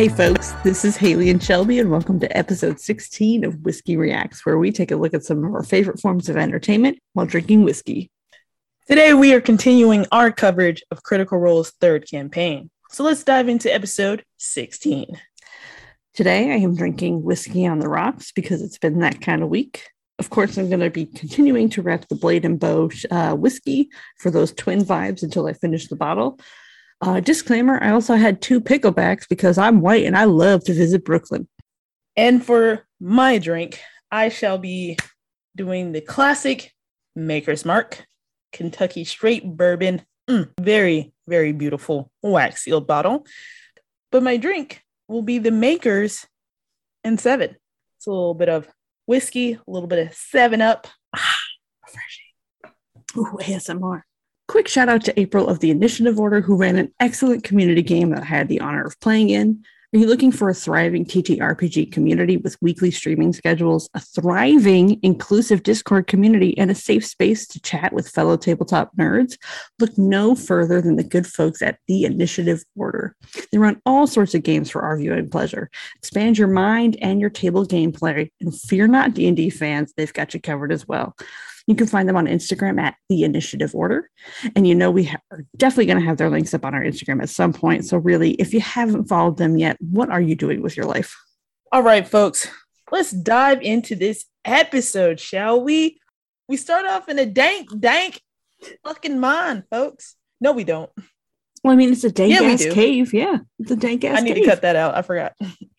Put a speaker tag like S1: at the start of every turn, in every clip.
S1: Hey, folks, this is Haley and Shelby, and welcome to episode 16 of Whiskey Reacts, where we take a look at some of our favorite forms of entertainment while drinking whiskey.
S2: Today, we are continuing our coverage of Critical Role's third campaign. So let's dive into episode 16.
S1: Today, I am drinking whiskey on the rocks because it's been that kind of week. Of course, I'm going to be continuing to rep the Blade and Bow uh, whiskey for those twin vibes until I finish the bottle. Uh, disclaimer I also had two picklebacks because I'm white and I love to visit Brooklyn.
S2: And for my drink, I shall be doing the classic Maker's Mark Kentucky Straight Bourbon. Mm, very, very beautiful wax sealed bottle. But my drink will be the Maker's and Seven. It's a little bit of whiskey, a little bit of Seven Up. Ah,
S1: refreshing. Ooh, ASMR. Quick shout out to April of the Initiative Order, who ran an excellent community game that I had the honor of playing in. Are you looking for a thriving TTRPG community with weekly streaming schedules, a thriving, inclusive Discord community, and a safe space to chat with fellow tabletop nerds? Look no further than the good folks at the Initiative Order. They run all sorts of games for our viewing pleasure. Expand your mind and your table gameplay, and fear not, D&D fans, they've got you covered as well. You can find them on Instagram at the Initiative Order. And you know, we ha- are definitely going to have their links up on our Instagram at some point. So, really, if you haven't followed them yet, what are you doing with your life?
S2: All right, folks, let's dive into this episode, shall we? We start off in a dank, dank fucking mine, folks. No, we don't.
S1: Well, I mean, it's a dank yeah, ass cave. Yeah, it's a dank ass
S2: I need
S1: cave.
S2: to cut that out. I forgot.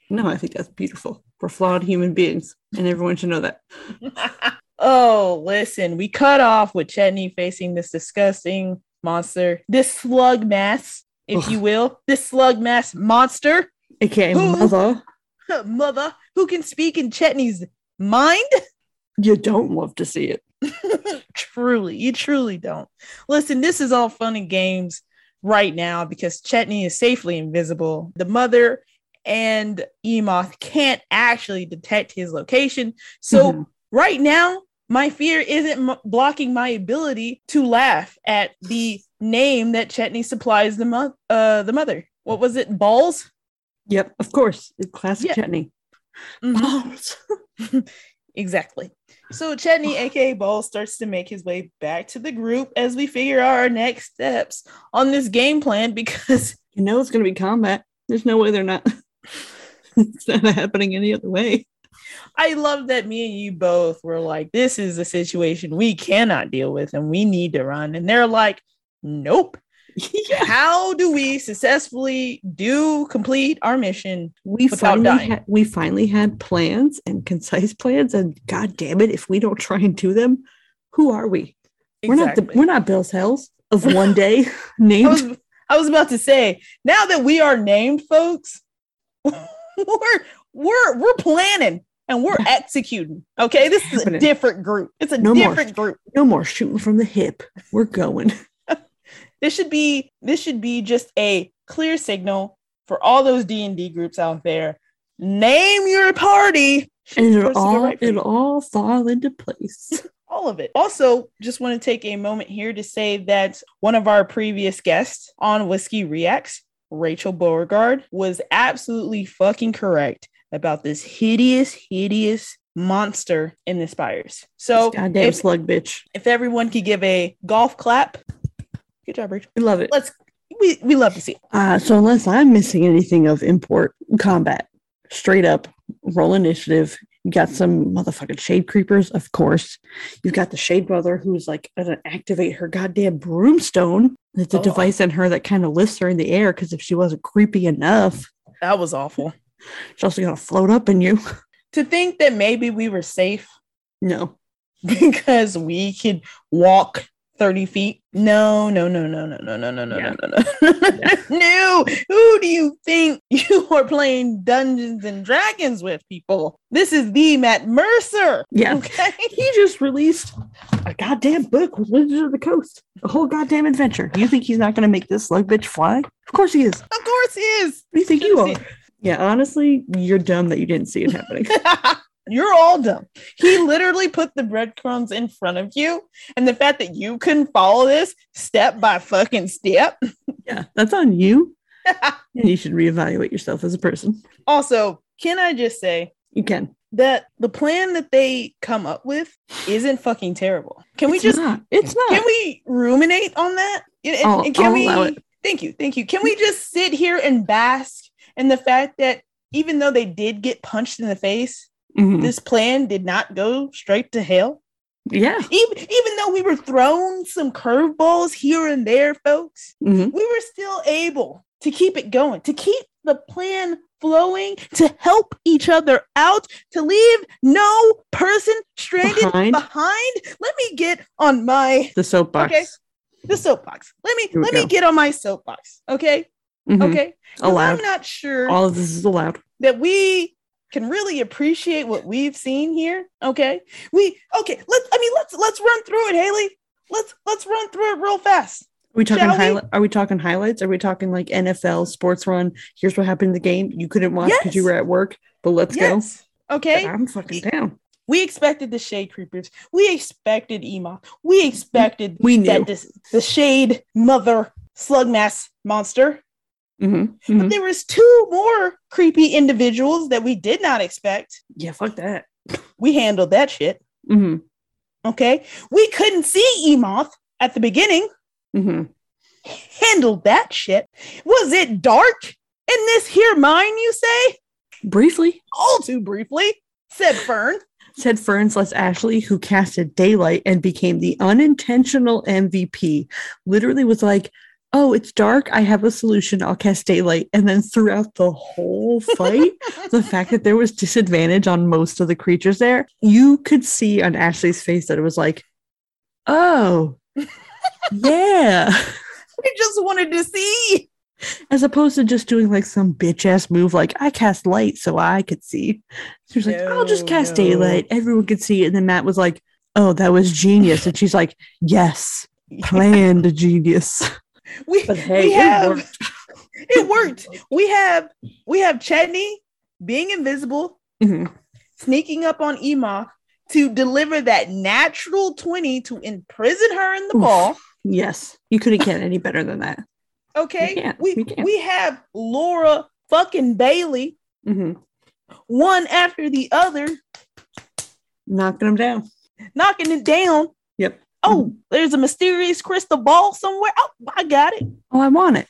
S1: No, I think that's beautiful. We're flawed human beings, and everyone should know that.
S2: Oh, listen, we cut off with Chetney facing this disgusting monster, this slug mass, if Ugh. you will, this slug mass monster.
S1: Okay, who, mother.
S2: Mother, who can speak in Chetney's mind?
S1: You don't love to see it.
S2: truly, you truly don't. Listen, this is all fun and games right now because Chetney is safely invisible. The mother and Emoth can't actually detect his location. So, mm-hmm. right now, my fear isn't m- blocking my ability to laugh at the name that Chetney supplies the mo- uh the mother. What was it? Balls?
S1: Yep, of course. It's classic yeah. Chetney.
S2: Mm-hmm. Balls. exactly. So Chetney, aka Balls, starts to make his way back to the group as we figure out our next steps on this game plan because
S1: you know it's gonna be combat. There's no way they're not it's not happening any other way.
S2: I love that me and you both were like, this is a situation we cannot deal with and we need to run. And they're like, nope. Yeah. How do we successfully do complete our mission
S1: we finally ha- we finally had plans and concise plans and god damn it if we don't try and do them who are we exactly. we're not the, we're not Bell's Hells of one day named I
S2: was, I was about to say now that we are named folks we're we're we're planning and we're executing. Okay, this is a different group. It's a no different
S1: more,
S2: group.
S1: No more shooting from the hip. We're going.
S2: this should be this should be just a clear signal for all those D and D groups out there. Name your party,
S1: and it'll all right it'll all fall into place.
S2: all of it. Also, just want to take a moment here to say that one of our previous guests on Whiskey Reacts, Rachel Beauregard, was absolutely fucking correct about this hideous, hideous monster in the spires. So,
S1: this goddamn if, slug bitch.
S2: If everyone could give a golf clap, good job, Rachel.
S1: We love it.
S2: Let's we we love to see. It.
S1: Uh, so unless I'm missing anything of import, combat, straight up roll initiative. You got some motherfucking shade creepers, of course. You've got the shade brother who's like gonna activate her goddamn broomstone. It's a oh. device in her that kind of lifts her in the air because if she wasn't creepy enough,
S2: that was awful.
S1: It's also gonna float up in you.
S2: To think that maybe we were safe.
S1: No.
S2: Because we could walk 30 feet. No, no, no, no, no, no, no, no, no, yeah. no, no, no. no. Who do you think you are playing Dungeons and Dragons with, people? This is the Matt Mercer.
S1: Yeah. Okay. He just released a goddamn book with Wizards of the Coast. A whole goddamn adventure. You think he's not to make this slug bitch fly? Of course he is.
S2: Of course he is.
S1: What do you think you are? Yeah, honestly, you're dumb that you didn't see it happening.
S2: you're all dumb. He literally put the breadcrumbs in front of you, and the fact that you couldn't follow this step by fucking step.
S1: yeah, that's on you. and you should reevaluate yourself as a person.
S2: also, can I just say
S1: You can.
S2: that the plan that they come up with isn't fucking terrible? Can we just
S1: not. It's not.
S2: can we ruminate on that? And, and- can
S1: I'll
S2: we
S1: allow it.
S2: thank you, thank you. Can we just sit here and bask in the fact that even though they did get punched in the face,
S1: Mhm.
S2: this plan did not go straight to hell?
S1: Yeah.
S2: Even even though we were thrown some curveballs here and there, folks,
S1: Mhm.
S2: we were still able to keep it going, to keep the plan flowing, to help each other out, to leave no person stranded
S1: Behind.
S2: behind. Let me get on my
S1: The soapbox.
S2: Okay. the soapbox. Let me let me get on my soapbox. Okay.
S1: Mhm.
S2: Okay.
S1: Allowed.
S2: I'm not sure
S1: All of this is allowed.
S2: that we can really appreciate what we've seen here. Okay. We okay, let's I mean let's let's run through it, Haley. Let's let's run through it real fast.
S1: Are we talking highlight? Are we talking highlights? Are we talking like NFL sports run? Here's what happened in the game. You couldn't watch because you were at work, but let's
S2: yes. Okay.
S1: I'm fucking down.
S2: We expected the shade creepers. We expected Ema. We expected
S1: We knew.
S2: that this the shade mother slug mass monster.
S1: Mhm,
S2: But
S1: mhm.
S2: there was two more creepy individuals that we did not expect.
S1: Yeah, fuck that.
S2: We handled that shit.
S1: hmm
S2: Okay. We couldn't see Emoth at the beginning.
S1: hmm
S2: Handled that shit. Was it dark in this here mine, you say?
S1: Briefly,
S2: All too briefly, said Fearne.
S1: said Fearne slash Ashley, who casted Daylight and became the unintentional MVP. Literally was like, "Oh, it's dark. I have a solution. I'll cast Daylight." And then throughout the whole fight, the fact that there was disadvantage on most of the creatures there, you could see on Ashley's face that it was like, "Oh, yeah."
S2: We just wanted to see.
S1: As opposed to just doing like some bitch ass move, like I cast light so I could see. She was like, I'll just cast
S2: no.
S1: daylight. Everyone could see. And then Matt was like, Oh, that was genius. And she's like, Yes, planned genius.
S2: We,
S1: But hey,
S2: we
S1: it
S2: have
S1: worked.
S2: it worked. We have we have Chetney being invisible,
S1: Mhm.
S2: sneaking up on Emoth to deliver that natural 20 to imprison her in the
S1: Oof.
S2: ball.
S1: Yes, you couldn't get any better than that.
S2: Okay.
S1: Can't.
S2: We we have Laura fucking Bailey,
S1: Mhm.
S2: one after the other,
S1: Knocking them down.
S2: knocking it down. Oh, there's a mysterious crystal ball somewhere. Oh, I got it.
S1: Oh, I want it.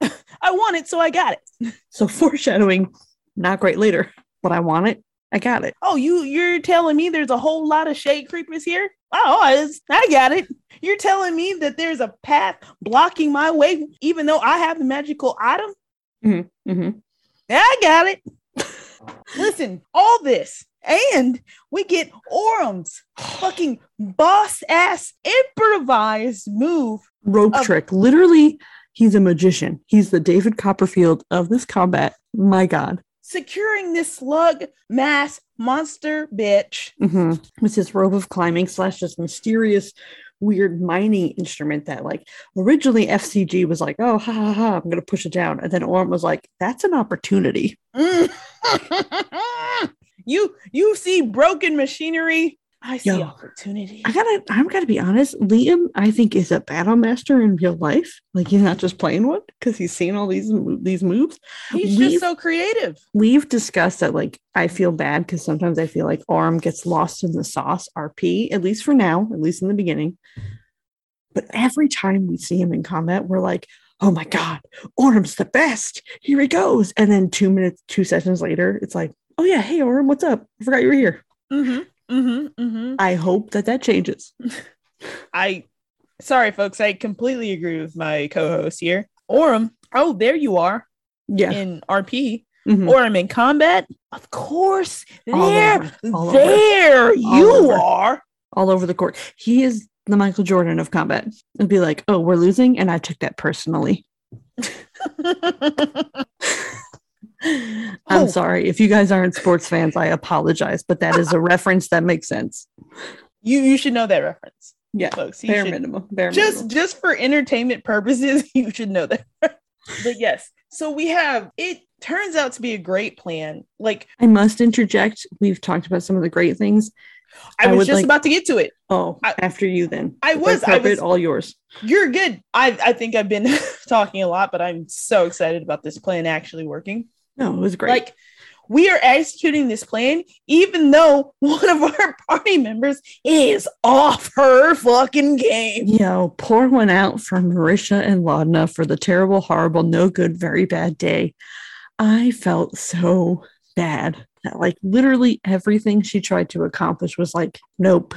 S2: I want it, so I got it.
S1: So foreshadowing, not great later, but I want it. I got it.
S2: Oh, you you're telling me there's a whole lot of shade creepers here? Oh, I, got it. You're telling me that there's a path blocking my way, even though I have the magical item?
S1: hmm
S2: Yeah, I got it. Listen, all this, and we get Orym's fucking boss ass improvised move.
S1: Rope
S2: Of-
S1: trick. Literally, he's a magician. He's the David Copperfield of this combat. My God.
S2: Securing this slug mass monster bitch.
S1: hmm With his rope of climbing slash this mysterious, weird mining instrument that, like, originally FCG was like, oh, ha ha ha, I'm going to push it down. And then Orym was like, that's an opportunity.
S2: You you see broken machinery. I see
S1: Yo.
S2: opportunity.
S1: I gotta, I'm gotta be honest. Liam, I think, is a battle master in real life. Like he's not just playing one because he's seen all these these moves.
S2: He's
S1: We've-
S2: just so creative.
S1: We've discussed that. Like I feel bad because sometimes I feel like Orym gets lost in the sauce. RP, at least for now, at least in the beginning. But every time we see him in combat, we're like, "Oh my god, Orym's the best! Here he goes!" And then two minutes, two sessions later, it's like, "Oh yeah, hey Orym, what's up? I forgot you were here."
S2: Mm-hmm. Mm-hmm. Mm-hmm.
S1: I hope that that changes.
S2: I sorry, folks. I completely agree with my co-host here. Orym. Oh, there you are
S1: Yeah.
S2: in RP.
S1: Mhm.
S2: Orym in combat. Of course.
S1: All
S2: There,
S1: over, all over.
S2: there you
S1: over.
S2: are.
S1: all over the court. He is the Michael Jordan of combat. It'd be like, oh, we're losing, and I took that personally. I'm
S2: Oh.
S1: sorry. If you guys aren't sports fans, I apologize, but that is a reference that makes sense.
S2: you you should know that reference,
S1: Yeah.
S2: folks. You
S1: Bare
S2: should-
S1: minimum. Bare
S2: just
S1: minimum.
S2: just for entertainment purposes you should know that but yes so we have it turns out to be a great plan like
S1: I must interject. We've talked about some of the great things.
S2: I,
S1: I
S2: was just
S1: like-
S2: about to get to it.
S1: Oh,
S2: I-
S1: after you then.
S2: I was- I was-
S1: all yours.
S2: You're good. I I think I've been talking a lot, but I'm so excited about this plan actually working.
S1: No, it was great.
S2: Like we are executing this plan, even though one of our party members is off her fucking game.
S1: Yo, pour one out for Marisha and Laudna for the terrible, horrible, no good, very bad day. I felt so bad that like literally everything she tried to accomplish was like, nope,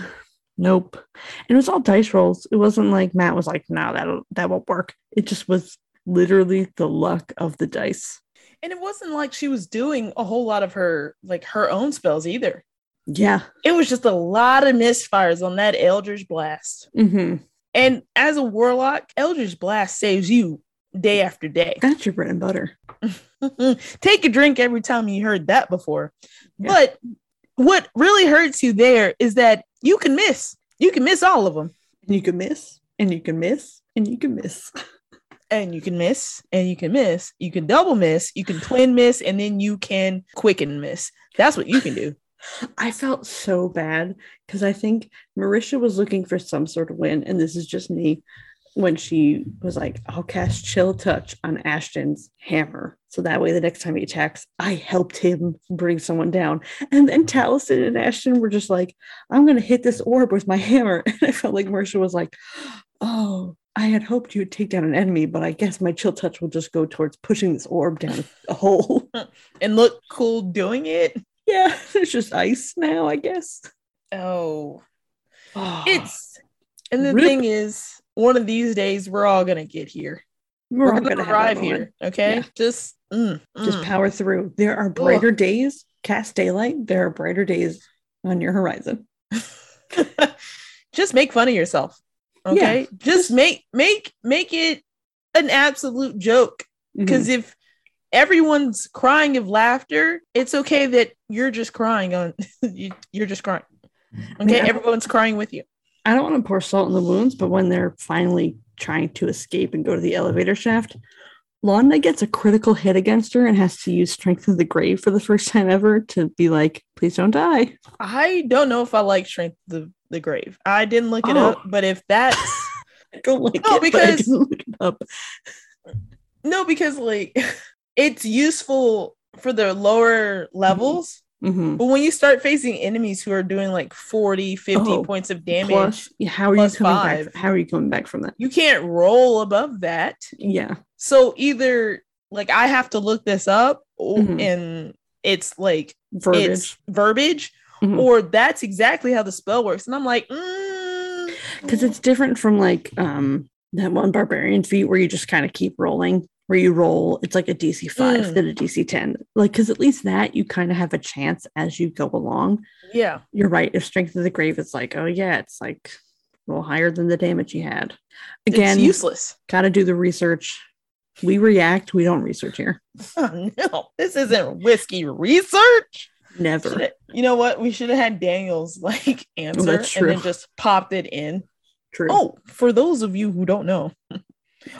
S1: nope. And it was all dice rolls. It wasn't like Matt was like, no, that that won't work. It just was literally the luck of the dice.
S2: And it wasn't like she was doing a whole lot of her like her own spells either.
S1: Yeah.
S2: It was just a lot of misfires on that Eldritch Blast.
S1: Mm-hmm.
S2: And as a warlock, Eldritch Blast saves you day after day.
S1: That's your bread and butter.
S2: Take a drink every time you heard that before.
S1: Yeah.
S2: But what really hurts you there is that you can miss. You can miss all of them.
S1: You can miss, and you can miss, and you can miss.
S2: And you can miss, and you can miss. You can double miss, you can twin miss, and then you can quicken miss. That's what you can do.
S1: I felt so bad because I think Marisha was looking for some sort of win, and this is just me. When she was like, I'll cast Chill Touch on Ashton's hammer. So that way, the next time he attacks, I helped him bring someone down. And then Taliesin and Ashton were just like, I'm going to hit this orb with my hammer. And I felt like Marisha was like, Oh, I had hoped you would take down an enemy, but I guess my Chill Touch will just go towards pushing this orb down a hole.
S2: And look cool doing it.
S1: yeah, it's just ice now, I guess.
S2: Oh,
S1: Oh,
S2: it's and the
S1: Rip.
S2: thing is, one of these days we're all gonna get here.
S1: we're,
S2: We're,
S1: all
S2: gonna,
S1: gonna
S2: arrive here. Okay,
S1: Yeah.
S2: just mm,
S1: Just
S2: mm.
S1: power through. There are brighter days. Cast daylight. There are brighter days on your horizon.
S2: just make fun of yourself. Okay, just make make make it an absolute joke.
S1: Mm-hmm.
S2: Because if everyone's crying of laughter, it's okay that you're just crying on. you, you're just crying. Okay,
S1: I-
S2: everyone's crying with you.
S1: I don't want to pour salt in the wounds, but when they're finally trying to escape and go to the elevator shaft, Laudna gets a critical hit against her and has to use Strength of the Grave for the first time ever to be like, please don't die.
S2: I don't know if I like Strength of the, the Grave. I didn't look it
S1: Oh.
S2: up, but if that's
S1: I don't like
S2: No,
S1: it,
S2: because-
S1: look it up.
S2: no, because like it's useful for the lower levels,
S1: Mhm.
S2: but when you start facing enemies who are doing like 40, 50
S1: Oh,
S2: points of damage,
S1: Plus, how are you coming
S2: five.
S1: back? How are you coming back from that?
S2: you can't roll above that.
S1: Yeah.
S2: So either like I have to look this up
S1: Mhm.
S2: and it's like
S1: Verbiage.
S2: it's verbiage
S1: Mhm.
S2: or that's exactly how the spell works. And I'm like, mm,
S1: because it's different from like um that one barbarian feat where you just kind of keep rolling where you roll it's like a dc 5
S2: Mm.
S1: then a dc 10 like because at least that you kind of have a chance as you go along
S2: yeah.
S1: you're right if strength of the grave is like oh yeah it's like roll higher than the damage you had
S2: It's
S1: again
S2: useless.
S1: gotta do the research we react we don't research here
S2: Oh, no, this isn't whiskey research.
S1: Never
S2: You know what? We should have had Daniel's like answer and then just popped it in.
S1: true
S2: Oh, for those of you who don't know.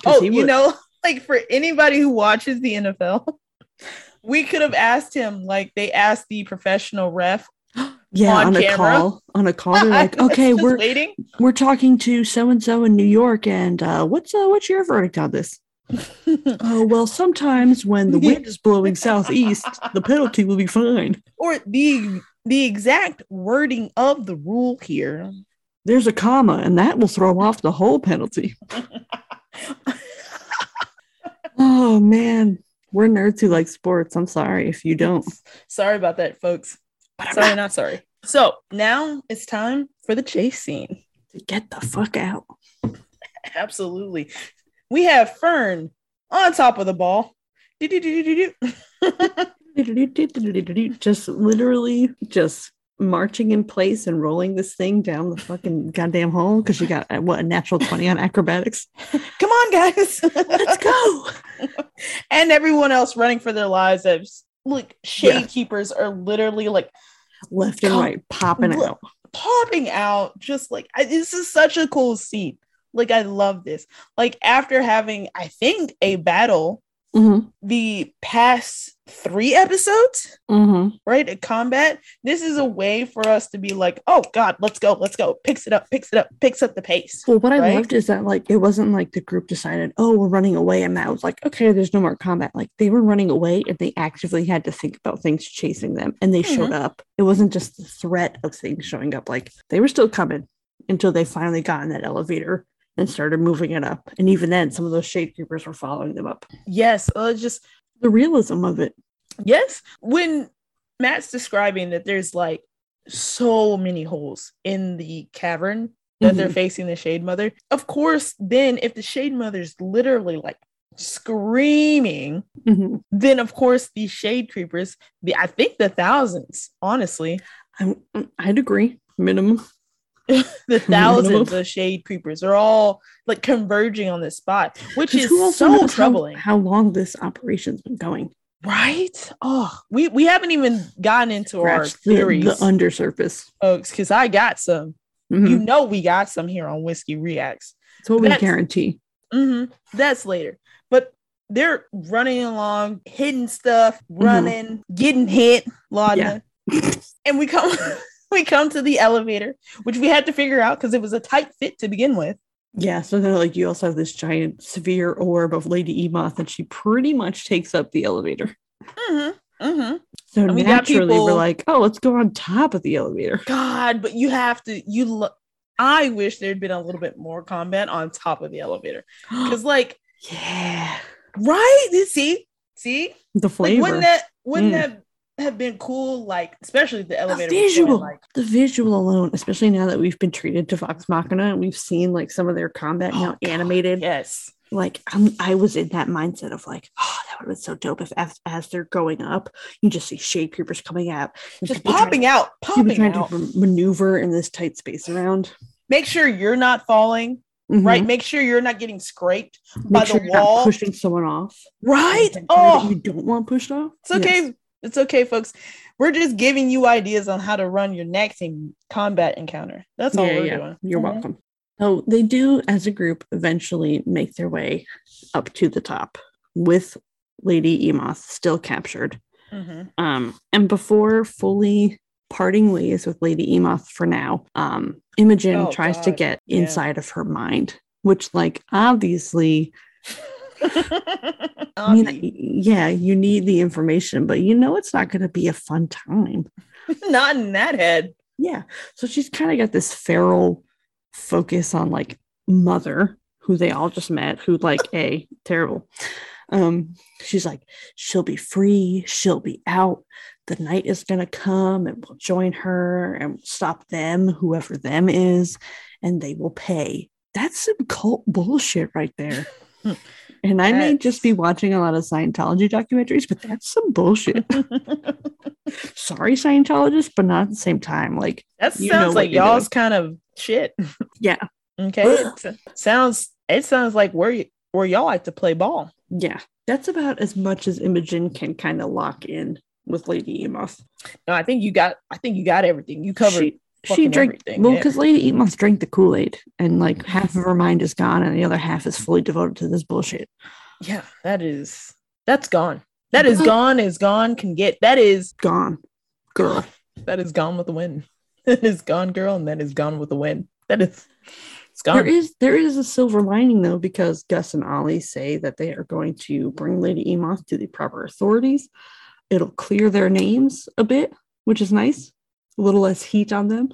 S2: Oh, you
S1: would-
S2: know, like for anybody who watches the NFL, we could have asked him like they asked the professional ref.
S1: yeah
S2: on
S1: on, a call on a call they're like okay we're
S2: waiting.
S1: we're talking to so and so in New York, and uh, what's uh, what's your verdict on this? Oh well, sometimes when the wind is blowing southeast, the penalty will be fine.
S2: or the the exact wording of the rule here.
S1: There's a comma, and that will throw off the whole penalty. Oh man, we're nerds who like sports. I'm sorry if you don't.
S2: sorry about that, folks.
S1: But
S2: Sorry,
S1: not-
S2: not sorry. So now it's time for the chase scene.
S1: To Get the fuck out.
S2: Absolutely. We have Fearne on top of the ball.
S1: Just literally just marching in place and rolling this thing down the fucking goddamn hole because you got uh, what a natural 20 on acrobatics.
S2: Come on, guys.
S1: Let's go.
S2: and everyone else running for their lives as like shade
S1: Yeah.
S2: creepers are literally like
S1: Left and
S2: Come-
S1: right, popping out.
S2: popping out just like I, this is such a cool scene like i love this like after having i think a battle
S1: Mhm.
S2: the past three episodes,
S1: Mm-hmm.
S2: right? At combat. This is a way for us to be like, oh God, let's go, let's go. Picks it up, picks it up, picks up the pace.
S1: Well, what I loved is that like it wasn't like the group decided, oh, we're running away, and that was like, okay, there's no more combat. Like they were running away, and they actively had to think about things chasing them, and they showed up. It wasn't just the threat of things showing up; like they were still coming until they finally got in that elevator and started moving it up. And even then, some of those shade creepers were following them up.
S2: Yes, uh, just
S1: The realism of it.
S2: yes. When Matt's describing that there's like so many holes in the cavern that they're
S1: Mhm.
S2: facing the Shade Mother. Of course, then if the Shade Mother's literally like screaming,
S1: Mhm.
S2: then of course these Shade Creepers, the I think the thousands, honestly,
S1: I'm- I'd agree. Minimum.
S2: the thousands of Shade Creepers are all like converging on this spot, which is so
S1: knows how-
S2: troubling.
S1: How, long this operation's been going?
S2: Right? Oh, we we haven't even gotten into our
S1: Scratch the,
S2: theories,
S1: the undersurface.
S2: folks, because I got some.
S1: Mhm.
S2: You know, we got some here on Whiskey Reacts.
S1: That's what we guarantee.
S2: hmm That's later, but they're running along, hitting stuff, running, getting hit, Laudna, and we come. We come to the elevator, which we had to figure out because it was a tight fit to begin with.
S1: Yeah, so then like you also have this giant sphere orb of Lady Emoth, and she pretty much takes up the elevator.
S2: Mm-hmm. Mm-hmm.
S1: So
S2: And we
S1: naturally, we're like, oh, let's go on top of the elevator.
S2: God, but you have to. You. Lo- I wish there'd been a little bit more combat on top of the elevator because, like,
S1: yeah,
S2: right? You see, see,
S1: the
S2: like,
S1: flavor,
S2: wouldn't that wouldn't
S1: Mm.
S2: that have been cool? Like, especially the
S1: the
S2: elevator going,
S1: visual,
S2: like
S1: the visual alone, especially now that we've been treated to Vox Machina and we've seen like some of their combat
S2: Oh,
S1: now
S2: God,
S1: animated.
S2: yes,
S1: Like I'm, I was in that mindset of like, oh, that would have been so dope if as, as they're going up, you just see shade creepers coming out,
S2: just popping
S1: to-
S2: out, popping
S1: trying
S2: out.
S1: to maneuver in this tight space around.
S2: Make sure you're not falling.
S1: Mhm.
S2: Right. Make sure you're not getting scraped.
S1: Make
S2: by
S1: sure
S2: the
S1: you're not
S2: wall.
S1: pushing someone off.
S2: Right. Oh,
S1: you don't want pushed off.
S2: It's okay.
S1: Yes.
S2: It's okay, folks. We're just giving you ideas on how to run your next combat encounter. That's all
S1: Yeah,
S2: we're
S1: yeah.
S2: doing.
S1: You're
S2: Mhm.
S1: welcome. So they do, as a group, eventually make their way up to the top with Lady Emoth still captured.
S2: Mhm.
S1: Um, and before fully parting ways with Lady Emoth for now, um, Imogen
S2: Oh,
S1: tries to
S2: God.
S1: get
S2: Yeah.
S1: inside of her mind, which, like, obviously, I mean, yeah, you need the information, but you know it's not going to be a fun time.
S2: not in that head.
S1: Yeah. So she's kind of got this feral focus on like mother, who they all just met, who like a terrible. Um, she's like, she'll be free, she'll be out. The night is gonna come and we'll join her and stop them, whoever them is, and they will pay. That's some cult bullshit right there. And I may just be watching a lot of Scientology documentaries, but that's some bullshit. Sorry, Scientologists, but not at the same time. Like,
S2: that sounds like y'all's kind of shit.
S1: yeah,
S2: Okay. It sounds it sounds like where y- where y'all like to play ball.
S1: Yeah, that's about as much as Imogen can kind of lock in with Lady Emoth.
S2: No, I think you got I think you got everything. You covered
S1: She, she drank well because Lady Emoth drank the Kool Aid, and like half of her mind is gone, and the other half is fully devoted to this bullshit.
S2: Yeah, that is that's gone. That is gone, is gone, can get that is
S1: Gone, girl.
S2: that is gone with the wind. That is gone, girl, and that is gone with the wind. That is it's gone.
S1: There is there is a silver lining though because Gus and Ollie say that they are going to bring Lady Emoth to the proper authorities. It'll clear their names a bit, which is nice. A little less heat on them.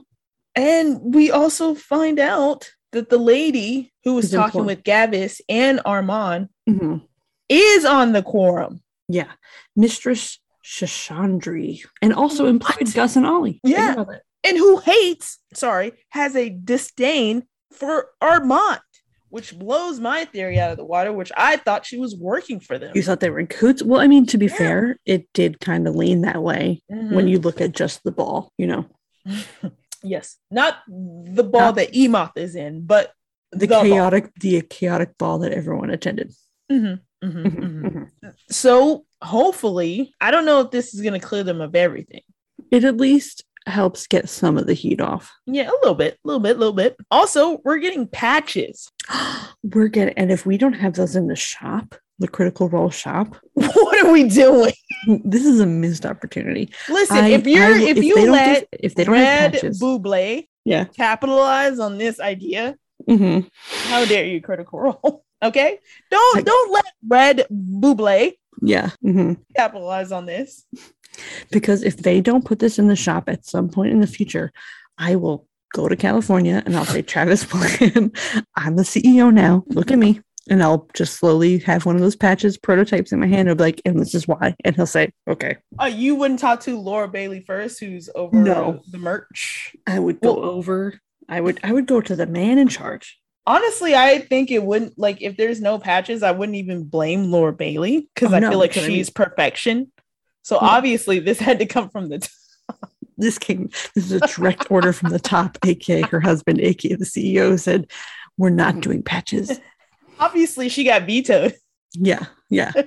S2: And we also find out that the lady who was talking with Gavis and Armand
S1: Mhm.
S2: is on the quorum.
S1: Yeah, Mistress Shashandri, and also employed
S2: What?
S1: Gus and Ollie.
S2: Yeah. and who hates, sorry, has a disdain for Armand, which blows my theory out of the water, which I thought she was working for them.
S1: You thought they were in coots. Well, I mean, to be
S2: Yeah.
S1: fair, it did kind of lean that way when
S2: Mhm.
S1: you look at just the ball. You know,
S2: yes, not the ball
S1: Not-
S2: that Emoth is in, but
S1: the,
S2: ball.
S1: chaotic, the chaotic ball that everyone attended.
S2: Mhm, mhm, mhm.
S1: Mhm.
S2: So hopefully, I don't know if this is going to clear them of everything.
S1: It at least helps get some of the heat off.
S2: Yeah, a little bit, a little bit, a little bit. Also, we're getting patches.
S1: We're getting, and if we don't have those in the shop, the Critical Role shop.
S2: What are we doing?
S1: This is a missed opportunity.
S2: Listen,
S1: I-
S2: if you're
S1: I
S2: if,
S1: they
S2: you
S1: don't
S2: let
S1: give- if they don't have
S2: Red
S1: patches,
S2: Buble
S1: yeah,
S2: capitalize on this idea,
S1: Mm-hmm.
S2: how dare you, Critical Role? Okay, don't don't let Red Buble
S1: yeah, mm-hmm.
S2: capitalize on this.
S1: Because if they don't put this in the shop at some point in the future, I will go to California and I'll say, Travis Willingham, I'm the CEO now. Look at me. And I'll just slowly have one of those patches prototypes in my hand. I'll be like, and this is why. And he'll say, okay,
S2: Uh, you wouldn't talk to Laura Bailey first, who's over
S1: No.
S2: the merch.
S1: I would go
S2: Well-
S1: over. I would I would go to the man in charge.
S2: Honestly, I think it wouldn't like if there's no patches, I wouldn't even blame Laura Bailey because
S1: Oh,
S2: I
S1: no,
S2: feel like she's perfection. So
S1: Yeah.
S2: obviously, this had to come from the. T-
S1: This came this is a direct order from the top, aka her husband, aka the CEO said, We're not doing patches.
S2: obviously, she got vetoed.
S1: Yeah, yeah.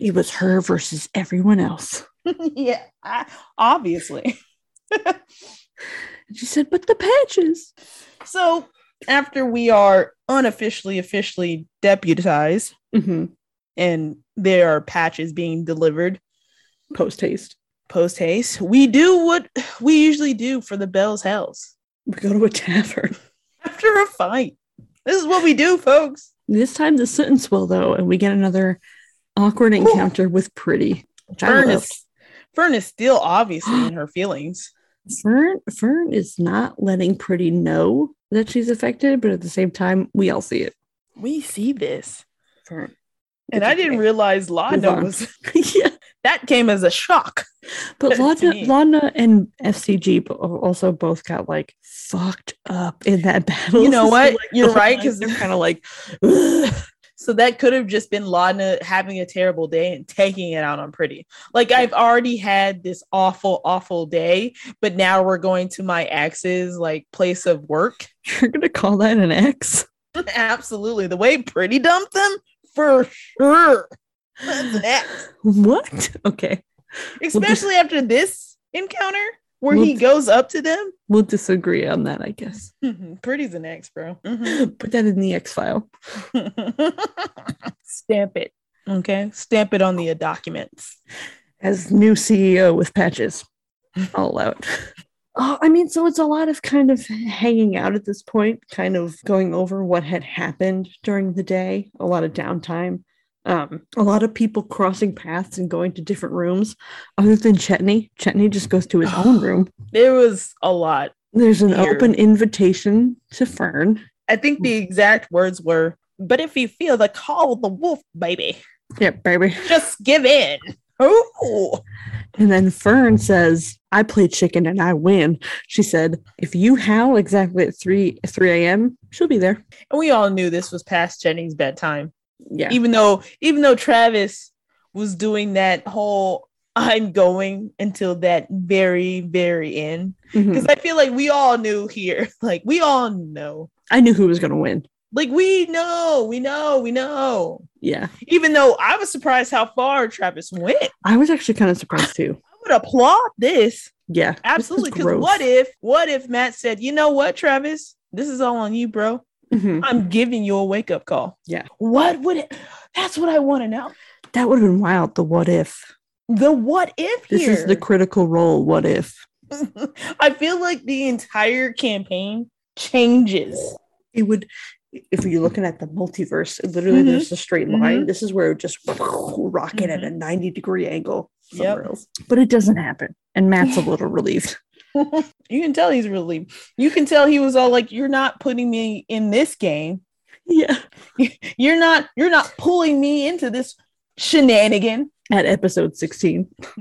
S1: It was her versus everyone else.
S2: yeah, I, obviously.
S1: She said, But the patches.
S2: So after we are unofficially, officially deputized,
S1: hmm
S2: and there are patches being delivered
S1: Post haste.
S2: post haste, we do what we usually do for the Bell's Hells
S1: We go to a tavern.
S2: after a fight. This is what we do, folks.
S1: This time the sentence will though, and we get another awkward encounter with Pretty. Fearne
S2: is, Fearne is still obviously in her feelings.
S1: Fearne Fearne is not letting Pretty know that she's affected, but at the same time, we all see it.
S2: We see this.
S1: Fearne.
S2: And I didn't realize
S1: Laudna
S2: was
S1: yeah.
S2: That came as a shock.
S1: But
S2: Laudna.
S1: Laudna and FCG also both got like fucked up in that battle.
S2: You know
S1: So,
S2: what?
S1: like,
S2: You're right, because
S1: they're kind of like, "Ugh."
S2: So that could have just been Laudna having a terrible day and taking it out on Pretty. Like I've already had this awful, awful day, but now we're going to my ex's like place of work.
S1: you're gonna call that an X?
S2: Absolutely. The way Pretty dumped them, for sure. That's an X.
S1: What? Okay,
S2: Especially after this encounter where
S1: Well,
S2: he goes up to them.
S1: we'll disagree on that, I guess.
S2: Pretty's an X, bro. Mhm.
S1: Put that in the X file.
S2: Stamp it. Okay. Stamp it on the documents.
S1: as new CEO with patches. I'll allow it. Oh, I mean, so it's a lot of kind of hanging out at this point, kind of going over what had happened during the day, a lot of downtime, um, a lot of people crossing paths and going to different rooms. Other than Chetney, Chetney just goes to his own room.
S2: There was a lot.
S1: There's an
S2: Here.
S1: open invitation to Fearne.
S2: I think the exact words were, but if you feel the call of the wolf, baby,
S1: Yeah, baby.
S2: just give in. Oh,
S1: And then Fearne says, I play chicken and I win. She said, if you howl exactly at 3 3 a.m., she'll be there.
S2: and we all knew this was past Jenny's bedtime.
S1: Yeah.
S2: Even though, even though Travis was doing that whole "I'm going" until that very, very end,
S1: mm-hmm.
S2: because I feel like we all knew here, like we all know,
S1: I knew who was going to win.
S2: like we know, we know, we know.
S1: Yeah.
S2: Even though I was surprised how far Travis went,
S1: I was actually kind of surprised too.
S2: I would applaud this.
S1: Yeah.
S2: Absolutely. Because what if, what if Matt said, you know what, Travis? This is all on you, bro.
S1: Mhm.
S2: I'm giving you a wake up call.
S1: Yeah.
S2: What would it? That's what I want to know.
S1: That would have been wild. The what if.
S2: The what if
S1: This
S2: here.
S1: is the critical role. What if?
S2: I feel like the entire campaign changes.
S1: It would, if you're looking at the multiverse, literally
S2: Mhm.
S1: there's a straight line.
S2: Mhm.
S1: This is where it just rocket at a 90 degree angle somewhere
S2: Yep.
S1: else. But it doesn't happen. And Matt's a little relieved.
S2: You can tell he's relieved. You can tell he was all like, "You're not putting me in this game.
S1: Yeah.
S2: You're not. You're not pulling me into this shenanigan."
S1: At episode 16.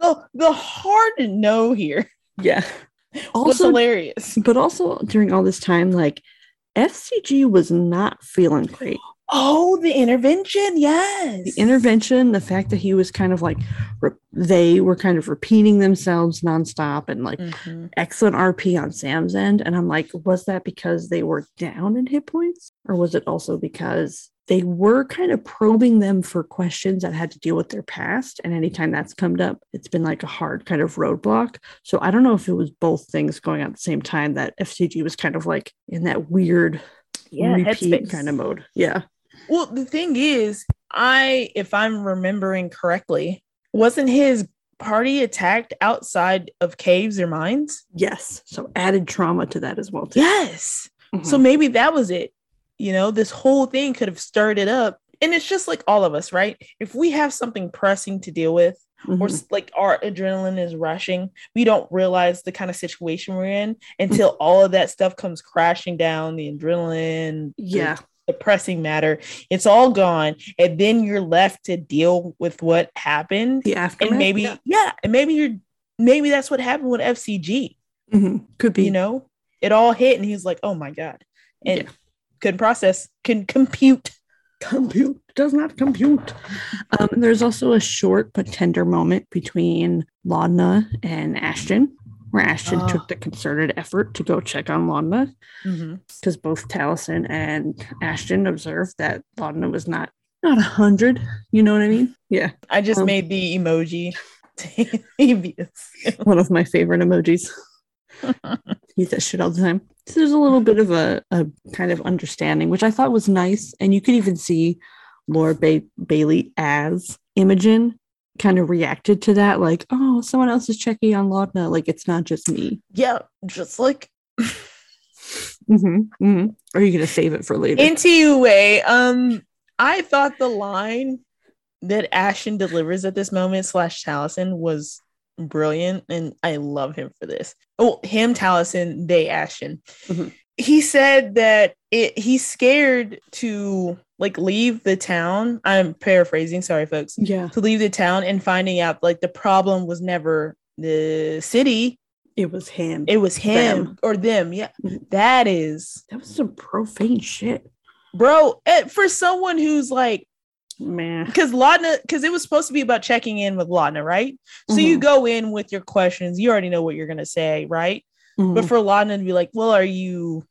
S2: the the hard no here
S1: Yeah. Also,
S2: hilarious.
S1: but also during all this time, like FCG was not feeling great.
S2: Oh, the intervention, yes.
S1: The intervention, the fact that he was kind of like, re- they were kind of repeating themselves nonstop and like
S2: Mhm.
S1: excellent RP on Sam's end. And I'm like, was that because they were down in hit points? Or was it also because they were kind of probing them for questions that had to deal with their past? And anytime that's come up, it's been like a hard kind of roadblock. So I don't know if it was both things going on at the same time that FCG was kind of like in that weird
S2: Yeah,
S1: repeat
S2: headspace.
S1: kind of mode. Yeah.
S2: Well, the thing is, I, if I'm remembering correctly, wasn't his party attacked outside of caves or mines?
S1: Yes. So added trauma to that as well. Too.
S2: Yes.
S1: Mhm.
S2: So maybe that was it. You know, this whole thing could have stirred it up. And it's just like all of us, right? If we have something pressing to deal with, or
S1: Mhm.
S2: s- like our adrenaline is rushing, we don't realize the kind of situation we're in until all of that stuff comes crashing down the adrenaline, the
S1: yeah.
S2: depressing matter. It's all gone. And then you're left to deal with what happened.
S1: The aftermath.
S2: And maybe,
S1: yeah.
S2: yeah, and maybe you're, maybe that's what happened with FCG
S1: Mhm. could be.
S2: you know it all hit and he's like oh my god and
S1: Yeah.
S2: couldn't process can compute
S1: compute does not compute. Um, there's also a short but tender moment between Laudna and Ashton, where Ashton
S2: Oh.
S1: took the concerted effort to go check on Laudna because both Taliesin and Ashton observed that Laudna was not not a hundred. You know what I mean? Yeah,
S2: i just
S1: Um,
S2: made the emoji
S1: one of my favorite emojis. Use that shit all the time. So there's a little bit of a, a kind of understanding, which I thought was nice. And you could even see Laura ba- Bailey as Imogen kind of reacted to that, like, oh, someone else is checking on Laudna. Like, it's not just me.
S2: yeah just like
S1: hmm hmm are you going to save it for later?
S2: NTUA, um, I thought the line that Ashton delivers at this moment slash Taliesin was brilliant, and I love him for this. Oh, him, Taliesin, they Ashton.
S1: Mhm.
S2: He said that it he's scared to like leave the town. I'm paraphrasing, sorry, folks.
S1: yeah,
S2: To leave the town and finding out like the problem was never the city,
S1: it was him.
S2: it was him
S1: Them.
S2: or them. Yeah,
S1: Mhm.
S2: that is,
S1: that was some profane shit.
S2: bro. eh, For someone who's like
S1: Man.
S2: because Laudna, because it was supposed to be about checking in with Laudna, right? So you
S1: Mhm.
S2: go in with your questions, you already know what you're gonna say, right?
S1: Mhm.
S2: But for Laudna to be like, "Well, are you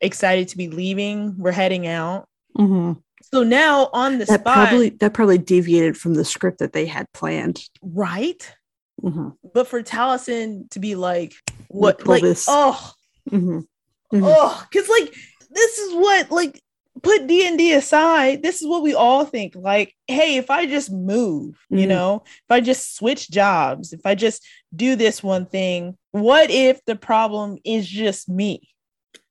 S2: excited to be leaving? We're heading out."
S1: Mhm.
S2: So now on the
S1: that
S2: spot,
S1: probably that probably deviated from the script that they had planned.
S2: right?
S1: Mhm.
S2: But for Taliesin to be like, "What?" Like,
S1: this.
S2: oh,
S1: Mhm. Mhm.
S2: oh, because like this is what like put D and D aside. This is what we all think. Like, hey, if I just move, you
S1: Mhm.
S2: know, if I just switch jobs, if I just do this one thing, what if the problem is just me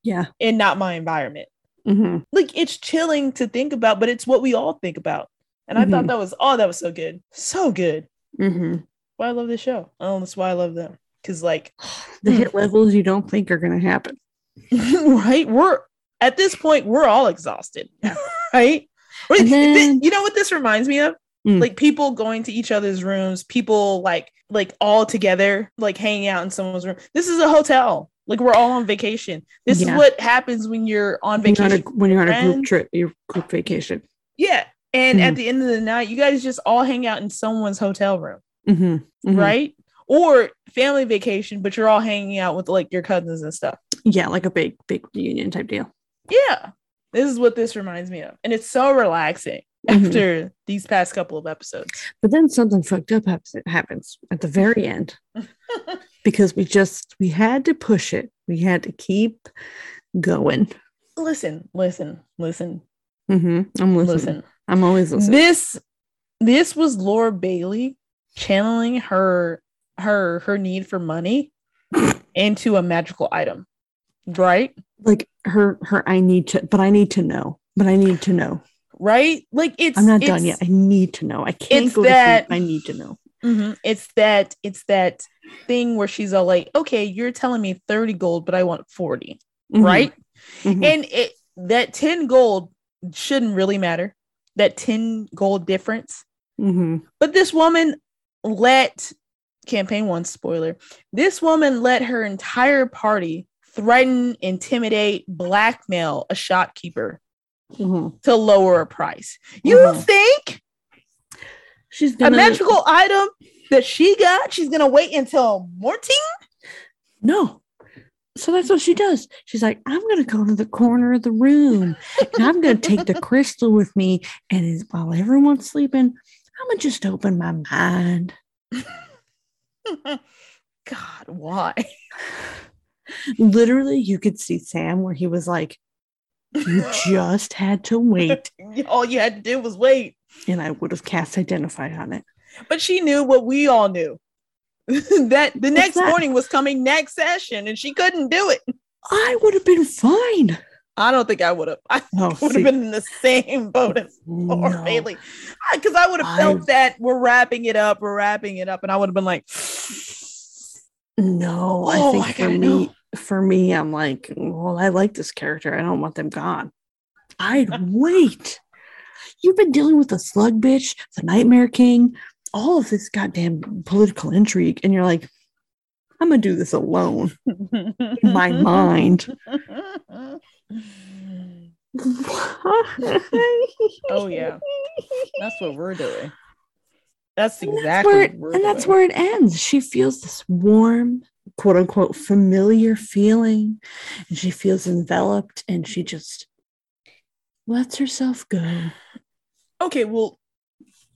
S1: Yeah.
S2: and not my environment?
S1: Mhm.
S2: Like, it's chilling to think about, but it's what we all think about. And I thought
S1: Mhm.
S2: that was oh, that was so good, so good.
S1: Mhm.
S2: Why I love this show. Oh, that's why I love them. Cause like,
S1: The hit levels you don't think are to happen.
S2: right, we're at this point we're all exhausted, right?
S1: Then-
S2: you know what this reminds me of?
S1: Mm.
S2: Like people going to each other's rooms, people like like all together, like hanging out in someone's room. This is a hotel. Like we're all on vacation. This
S1: Yeah.
S2: is what happens when you're on
S1: When you're a,
S2: vacation.
S1: when you're on a group trip, your group vacation.
S2: yeah. And
S1: Mhm.
S2: at the end of the night, you guys just all hang out in someone's hotel room,
S1: Mhm. Mhm.
S2: right? Or family vacation, but you're all hanging out with like your cousins and stuff.
S1: Yeah, like a big, big reunion type deal.
S2: Yeah. This is what this reminds me of. And it's so relaxing
S1: Mhm.
S2: after these past couple of episodes.
S1: But then something fucked up happens at the very end because we just we had to push it. We had to keep going.
S2: listen, listen, listen,
S1: Mm-hmm. I'm listening.
S2: listen.
S1: I'm always listening.
S2: This this was Laura Bailey channeling her her her need for money into a magical item. Right?
S1: like her, her. I need to, but I need to know. But I need to know.
S2: Right? Like it's
S1: I'm not
S2: it's,
S1: done yet. I need to know. I can't go
S2: that-
S1: to sleep. I need to know.
S2: mhm, It's that it's that thing where she's all like, okay, you're telling me 30 gold, but I want 40.
S1: Mhm.
S2: Right?
S1: Mhm.
S2: And it that 10 gold shouldn't really matter. That 10 gold difference.
S1: Mhm.
S2: But this woman let campaign one spoiler. This woman let her entire party threaten, intimidate, blackmail a shopkeeper
S1: Mhm.
S2: to lower a price. You
S1: Mhm.
S2: think
S1: She's
S2: a
S1: gonna
S2: magical item that she got, she's gonna wait until morning?
S1: No. So that's what she does. She's like, I'm going to go to the corner of the room and I'm going to take the crystal with me. And is- while everyone's sleeping, I'm going to just open my mind.
S2: God, why?
S1: Literally, you could see Sam where he was like, You just had to wait,
S2: All you had to do was wait.
S1: and I would have cast identify on it.
S2: But she knew what we all knew. that the next
S1: that?
S2: morning was coming next session and she couldn't do it.
S1: I would have been fine.
S2: I don't think I would have. I
S1: Oh,
S2: would have been in the same boat as or
S1: no.
S2: Bailey. Because I would have
S1: I-
S2: felt that we're wrapping it up, we're wrapping it up, and I would have been like,
S1: No, I
S2: Oh,
S1: think
S2: I
S1: for me,
S2: know.
S1: for me, I'm like, well, I like this character. I don't want them gone. I'd wait. You've been dealing with the slug bitch, the nightmare king, all of this goddamn political intrigue, and you're like, I'm gonna do this alone in my mind.
S2: oh yeah, that's what we're doing. That's
S1: And that's
S2: exactly
S1: where it, and that's where it ends. She feels this warm, quote unquote, familiar feeling, and she feels enveloped, and she just lets herself go.
S2: okay. Well,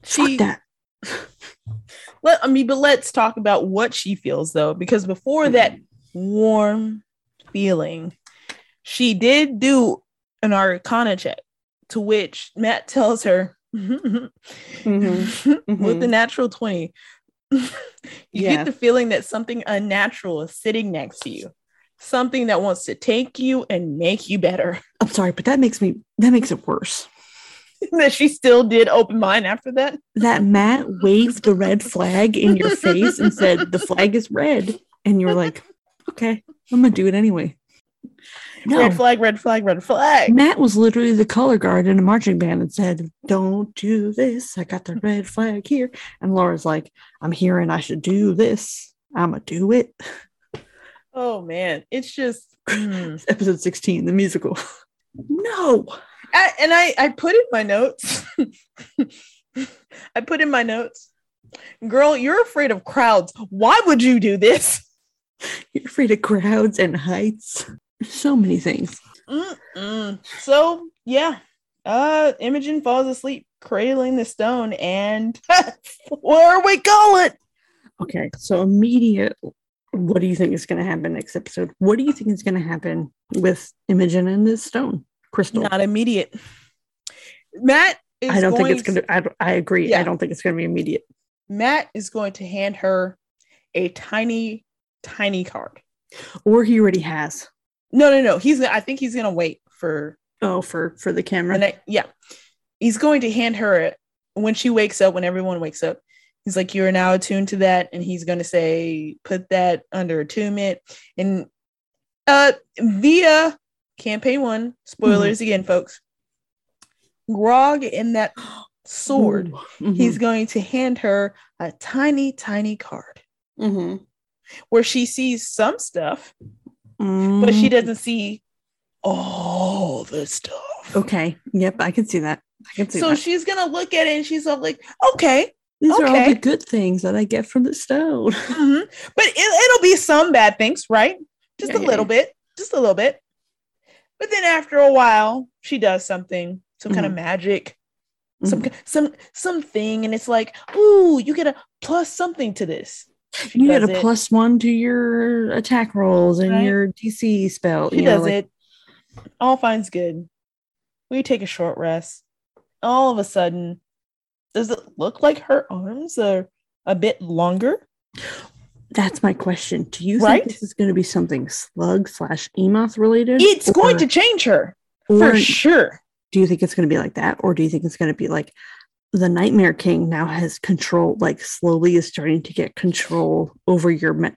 S1: Fuck
S2: she
S1: that.
S2: let I mean, but let's talk about what she feels though, because before that warm feeling, she did do an arcana check, to which Matt tells her
S1: Mm-hmm.
S2: with the natural 20, you
S1: Yeah.
S2: get the feeling that something unnatural is sitting next to you, something that wants to take you and make you better.
S1: I'm sorry, but that makes me that makes it worse.
S2: that she still did open mine after that.
S1: That Matt waved the red flag in your face and said the flag is red, and you were like, "Okay, I'm gonna do it anyway." No,
S2: Red flag, red flag, red flag.
S1: Matt was literally the color guard in a marching band and said, Don't do this. I got the red flag here. And Laura's like, I'm hearing I should do this. I'm going to do it.
S2: Oh man, it's just. mm.
S1: It's episode 16, the musical. no.
S2: I, and I, I put in my notes. I put in my notes. Girl, you're afraid of crowds. Why would you do this?
S1: You're afraid of crowds and heights. So many things.
S2: Mm-mm. So yeah, uh, Imogen falls asleep, cradling the stone, and where are we going?
S1: Okay. So, immediate. What do you think is going to happen next episode? What do you think is going to happen with Imogen and this stone crystal?
S2: Not immediate. Matt is
S1: I don't think it's
S2: going
S1: going to. I, I agree.
S2: Yeah.
S1: I don't think it's going to be immediate.
S2: Matt is going to hand her a tiny, tiny card.
S1: Or he already has.
S2: No, no, no. He's. I think he's gonna wait for
S1: Oh, for for the camera.
S2: next. Yeah, he's going to hand her it when she wakes up. When everyone wakes up, he's like, "You are now attuned to that," and he's going to say, "Put that under attunement." And uh, via campaign one, spoilers
S1: Mm-hmm.
S2: again, folks. Grog in that sword.
S1: Ooh, mhm,
S2: He's going to hand her a tiny, tiny card
S1: mhm.
S2: where she sees some stuff, but she doesn't see all the stuff.
S1: Okay. Yep, I can see that. I can see
S2: So
S1: that.
S2: she's gonna look at it and she's all like, okay,
S1: These are all the good things that I get from the stone.
S2: mhm." but it, it'll be some bad things, right? Just
S1: Yeah,
S2: a
S1: yeah,
S2: little bit, just a little bit. But then after a while, she does something, some kind of
S1: Mhm.
S2: magic, some
S1: Mhm.
S2: ki- some something, and it's like, ooh, you get a plus something to this. She
S1: You get a
S2: it.
S1: plus one to your attack rolls and
S2: Right.
S1: your DC spell.
S2: She
S1: you know,
S2: does
S1: like-
S2: it. All finds good. We take a short rest. All of a sudden, does it look like her arms are a bit longer?
S1: That's my question. Do you
S2: Right?
S1: think this is going to be something slug slash emoth related?
S2: It's going to change her for sure.
S1: do you think it's going to be like that or do you think it's going to be like the nightmare king now has control like slowly is starting to get control over your me-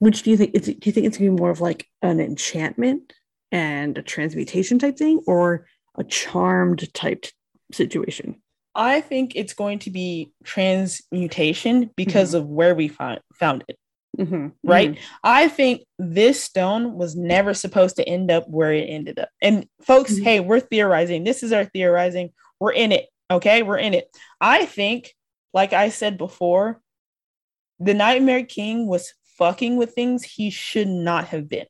S1: which do you think it's, do you think it's going to be more of like an enchantment and a transmutation type thing or a charmed type situation
S2: I think it's going to be transmutation because of where we found found it.
S1: mm-hmm.
S2: Right? I think this stone was never supposed to end up where it ended up. And folks,
S1: Mhm.
S2: hey, we're theorizing. This is our theorizing. We're in it. Okay, we're in it. I think, like I said before, the Nightmare King was fucking with things he should not have been.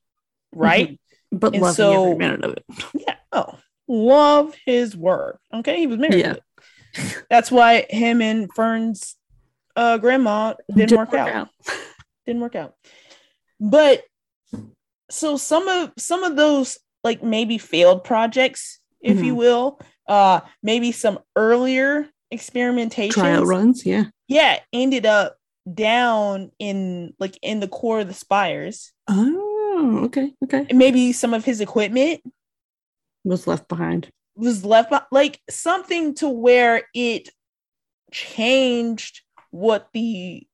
S2: Right?
S1: but
S2: And
S1: loving
S2: so-
S1: every minute of it
S2: Yeah. Oh, love his work. Okay, he was married.
S1: Yeah.
S2: That's why him and Fearne's uh, grandma didn't, work, out. Didn't work out. But so some of some of those like maybe failed projects, if you
S1: Mhm.
S2: will. Uh maybe some earlier experimentation
S1: Trial runs, yeah.
S2: Yeah, ended up down in like in the core of the spires.
S1: Oh, okay, okay.
S2: And maybe some of his equipment
S1: Was left behind.
S2: Was left be- like something to where it changed what the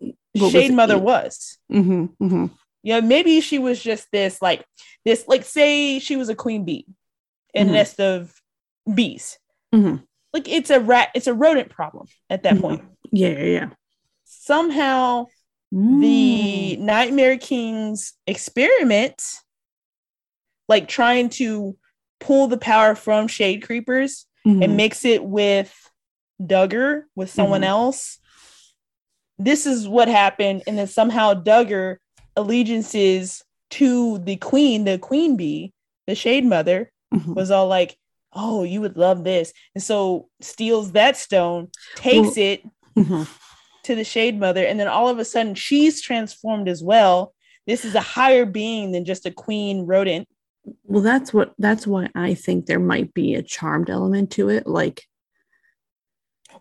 S1: What was
S2: shade
S1: it?
S2: mother was.
S1: Mm-hmm, mm-hmm.
S2: Yeah, maybe she was just this like this like say she was a queen bee in
S1: Mhm.
S2: a nest of bees.
S1: Mhm.
S2: Like it's a rat, it's a rodent problem at that
S1: Mhm.
S2: point.
S1: Yeah, yeah, yeah.
S2: Somehow the Nightmare King's experiment, like trying to pull the power from Shade Creepers
S1: Mhm.
S2: and mix it with Duggar with someone
S1: Mhm.
S2: else. This is what happened, and then somehow Duggar allegiances to the queen, the queen bee, the Shade Mother,
S1: Mhm.
S2: was all like, "Oh, you would love this," and so steals that stone, takes
S1: Well-
S2: it
S1: Mhm.
S2: to the Shade Mother, and then all of a sudden she's transformed as well. This is a higher being than just a queen rodent.
S1: Well, that's what that's why I think there might be a charmed element to it, like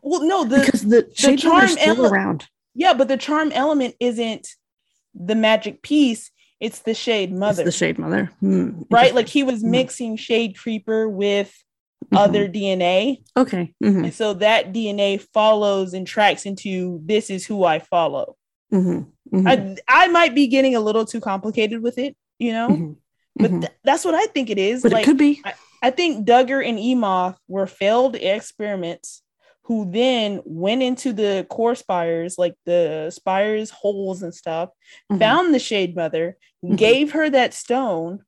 S2: Well, no, the
S1: because the, shade
S2: charm ele-
S1: around.
S2: yeah, but the charm element isn't the magic piece; it's the Shade
S1: It's
S2: Mother,
S1: the shade mother, Hmm,
S2: right? Like he was
S1: Mhm.
S2: mixing Shade Creeper with
S1: Mhm.
S2: other DNA,
S1: Okay. mhm,
S2: and so that DNA follows and tracks into this is who I follow.
S1: mhm, mhm,
S2: I I might be getting a little too complicated with it, you know,
S1: mhm,
S2: but
S1: mhm.
S2: th- that's what I think it is.
S1: but
S2: like
S1: it could be.
S2: I think Duggar and Emoth were failed experiments who then went into the core spires, like the spires holes and stuff,
S1: Mhm,
S2: found the Shade Mother,
S1: Mhm.
S2: gave her that stone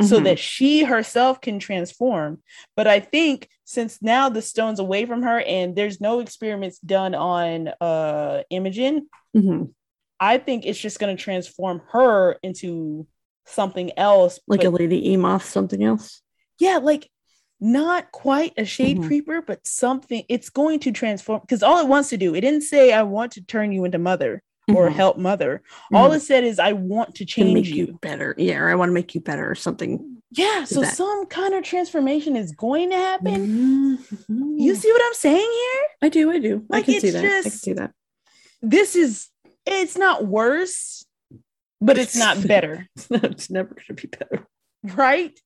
S2: so
S1: mhm,
S2: that she herself can transform. But I think since now the stone's away from her and there's no experiments done on uh Imogen,
S1: mhm.
S2: I think it's just going to transform her into something else.
S1: like a lady emoth, something else.
S2: yeah, like not quite a shade
S1: Mhm.
S2: creeper, but something it's going to transform because all it wants to do, it didn't say I want to turn you into mother or
S1: Mhm,
S2: help mother. All
S1: mhm.
S2: it said is I want to change you.
S1: you better. Yeah, or I want to make you better or something.
S2: Yeah, so
S1: that.
S2: some kind of transformation is going to happen.
S1: Mhm.
S2: You see what I'm saying here?
S1: I do, I do.
S2: Like,
S1: I can see that. I can see that.
S2: This is it's not worse, but it's not better,
S1: It's, not, it's never gonna be better.
S2: right?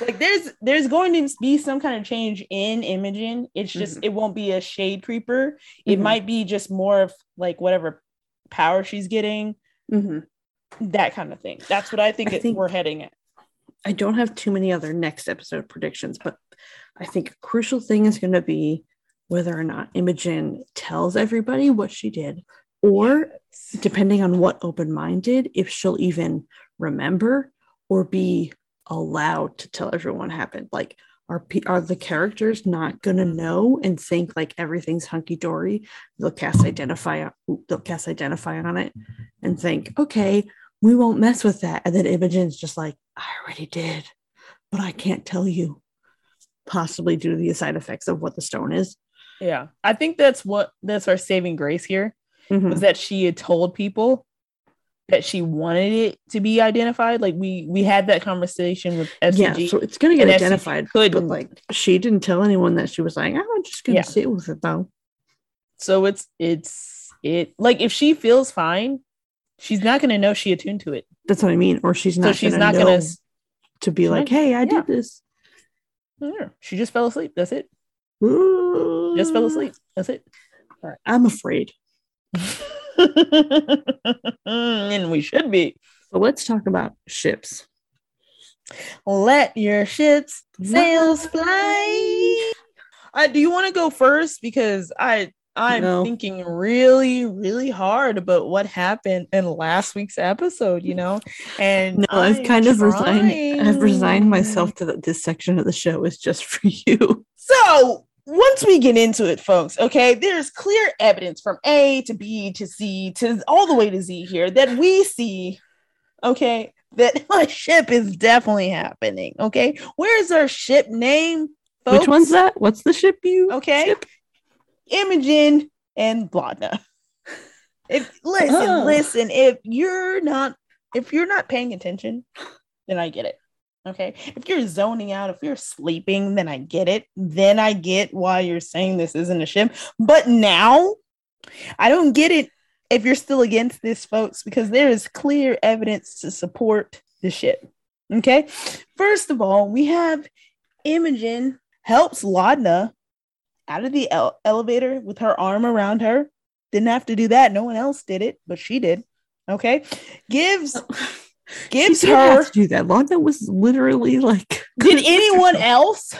S2: Like there's there's going to be some kind of change in Imogen. It's just
S1: Mhm.
S2: it won't be a shade creeper. It
S1: Mhm.
S2: might be just more of like whatever power she's getting,
S1: Mhm.
S2: that kind of thing. That's what I think,
S1: I
S2: it,
S1: think-
S2: we're heading at.
S1: I don't have too many other next episode predictions, but I think a crucial thing is going to be whether or not Imogen tells everybody what she did, or depending on what open minded, if she'll even remember or be allowed to tell everyone what happened. Like, are are the characters not gonna know and think like everything's hunky dory? They'll cast identify. They'll cast identify on it and think, okay, we won't mess with that. And then Imogen's just like, I already did, but I can't tell you. Possibly due to the side effects of what the stone is.
S2: Yeah, I think that's what that's our saving grace here
S1: Mhm.
S2: was that she had told people that she wanted it to be identified. Like we we had that conversation with
S1: Yeah, so it's gonna get
S2: and SCG
S1: identified.
S2: could-
S1: but like she didn't tell anyone that she was like, "Oh, I'm just gonna
S2: Yeah.
S1: sit with it though.
S2: so it's it's it like if she feels fine, she's not gonna know she attuned to it.
S1: That's what I mean. Or she's not.
S2: So she's
S1: gonna
S2: not gonna
S1: to be like,
S2: not-
S1: hey, I
S2: yeah.
S1: did this.
S2: She just fell asleep. That's it.
S1: Ooh.
S2: Just fell asleep. That's it.
S1: I'm afraid.
S2: and we should be.
S1: So let's talk about ships.
S2: Let your ships sails fly. Uh, do you want to go first? Because I I'm
S1: No.
S2: thinking really, really hard about what happened in last week's episode, you know? And
S1: No, I've
S2: I'm
S1: kind of resigned. I've resigned myself to that this section of the show is just for you.
S2: So once we get into it, folks, okay, there's clear evidence from A to B to C to all the way to Z here that we see, okay, that a ship is definitely happening. Okay, where's our ship name? Folks?
S1: Which one's that? What's the ship you?
S2: Okay,
S1: ship?
S2: Imogen and Laudna. If listen,
S1: Oh.
S2: listen, if you're not if you're not paying attention, then I get it. Okay. If you're zoning out, if you're sleeping, then I get it. Then I get why you're saying this isn't a ship. But now I don't get it if you're still against this, folks, because there is clear evidence to support the ship. Okay. First of all, we have Imogen helps Laudna out of the ele- elevator with her arm around her. Didn't have to do that. No one else did it, but she did. Okay. Gives gives her
S1: do that. Laudna was literally like.
S2: did anyone else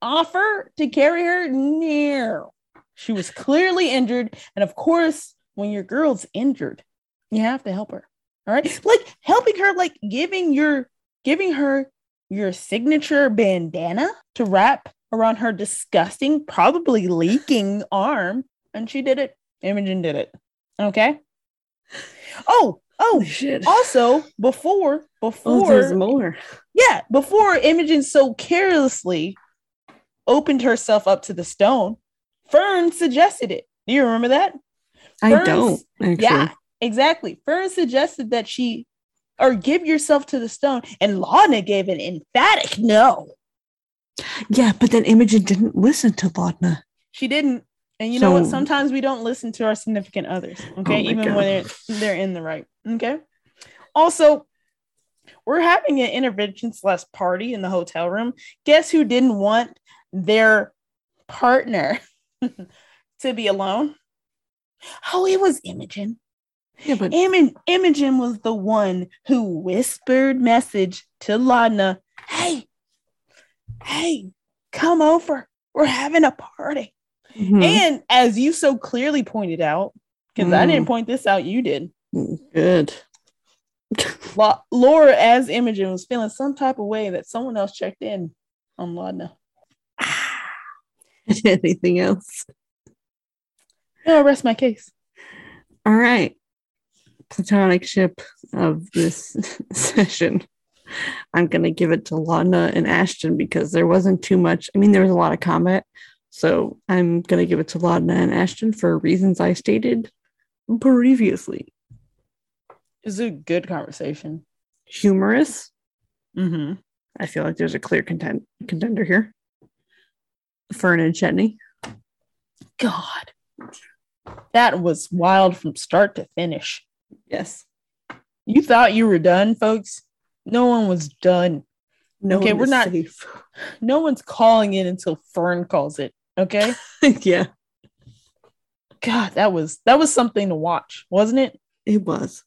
S2: offer to carry her? No. She was clearly injured. And of course, when your girl's injured, you have to help her. All right. Like helping her, like giving your giving her your signature bandana to wrap around her disgusting, probably leaking arm. And she did it. Imogen did it. Okay. Oh, oh,
S1: shit.
S2: also before
S1: Oh,
S2: before
S1: there's more.
S2: yeah, before Imogen so carelessly opened herself up to the stone, Fearne suggested it. Do you remember that?
S1: I don't actually.
S2: Yeah, exactly. Fearne suggested that she or give yourself to the stone, and Laudna gave an emphatic no.
S1: Yeah, but then Imogen didn't listen to Laudna.
S2: She didn't. And you know what? Sometimes we don't listen to our significant others. Oh okay,
S1: Oh
S2: even
S1: God.
S2: when they're they're in the right. Okay. Also, we're having an intervention slash party in the hotel room. Guess who didn't want their partner to be alone? Oh, it was Imogen.
S1: Yeah, but
S2: Imogen, Imogen was the one who whispered message to Laudna, hey, hey, come over. We're having a party.
S1: Mhm.
S2: And as you so clearly pointed out, because I
S1: Mm.
S2: didn't point this out, you did.
S1: good.
S2: La- Laura, as Imogen, was feeling some type of way that someone else checked in on Laudna.
S1: Anything else?
S2: No, rest my case.
S1: All right. Platonic ship of this session. I'm going to give it to Laudna and Ashton because there wasn't too much. I mean, there was a lot of combat. So I'm going to give it to Laudna and Ashton for reasons I stated previously.
S2: It a good conversation.
S1: Humorous.
S2: Mm-hmm.
S1: I feel like there's a clear content- contender here. Fearne and Chetney.
S2: God, that was wild from start to finish.
S1: Yes.
S2: You thought you were done, folks. No one was done.
S1: No,
S2: Okay, we're not-
S1: safe.
S2: No one's calling in until Fearne calls it. Okay.
S1: yeah,
S2: God, that was that was something to watch, wasn't it?
S1: it was.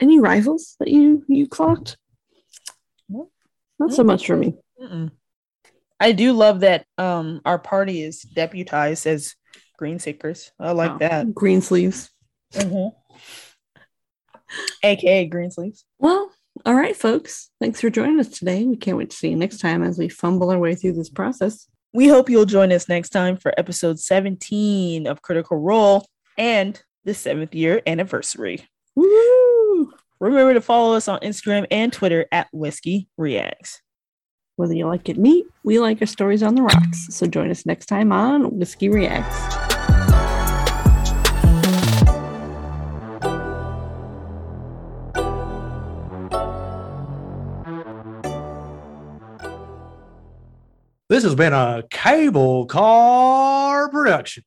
S1: Any rivals that you you clocked?
S2: No.
S1: Not so much for me.
S2: Mm-mm. I do love that um our party is deputized as green seekers. I like
S1: Wow.
S2: that.
S1: Green sleeves.
S2: AKA green sleeves.
S1: Well, all right, folks. Thanks for joining us today. We can't wait to see you next time as we fumble our way through this process.
S2: We hope you'll join us next time for episode 17 of Critical Role and the seventh year anniversary.
S1: Woo!
S2: Remember to follow us on Instagram and Twitter at Whiskey Reacts.
S1: Whether you like it neat, we like our stories on the rocks. So join us next time on Whiskey Reacts.
S3: This has been a cable car production.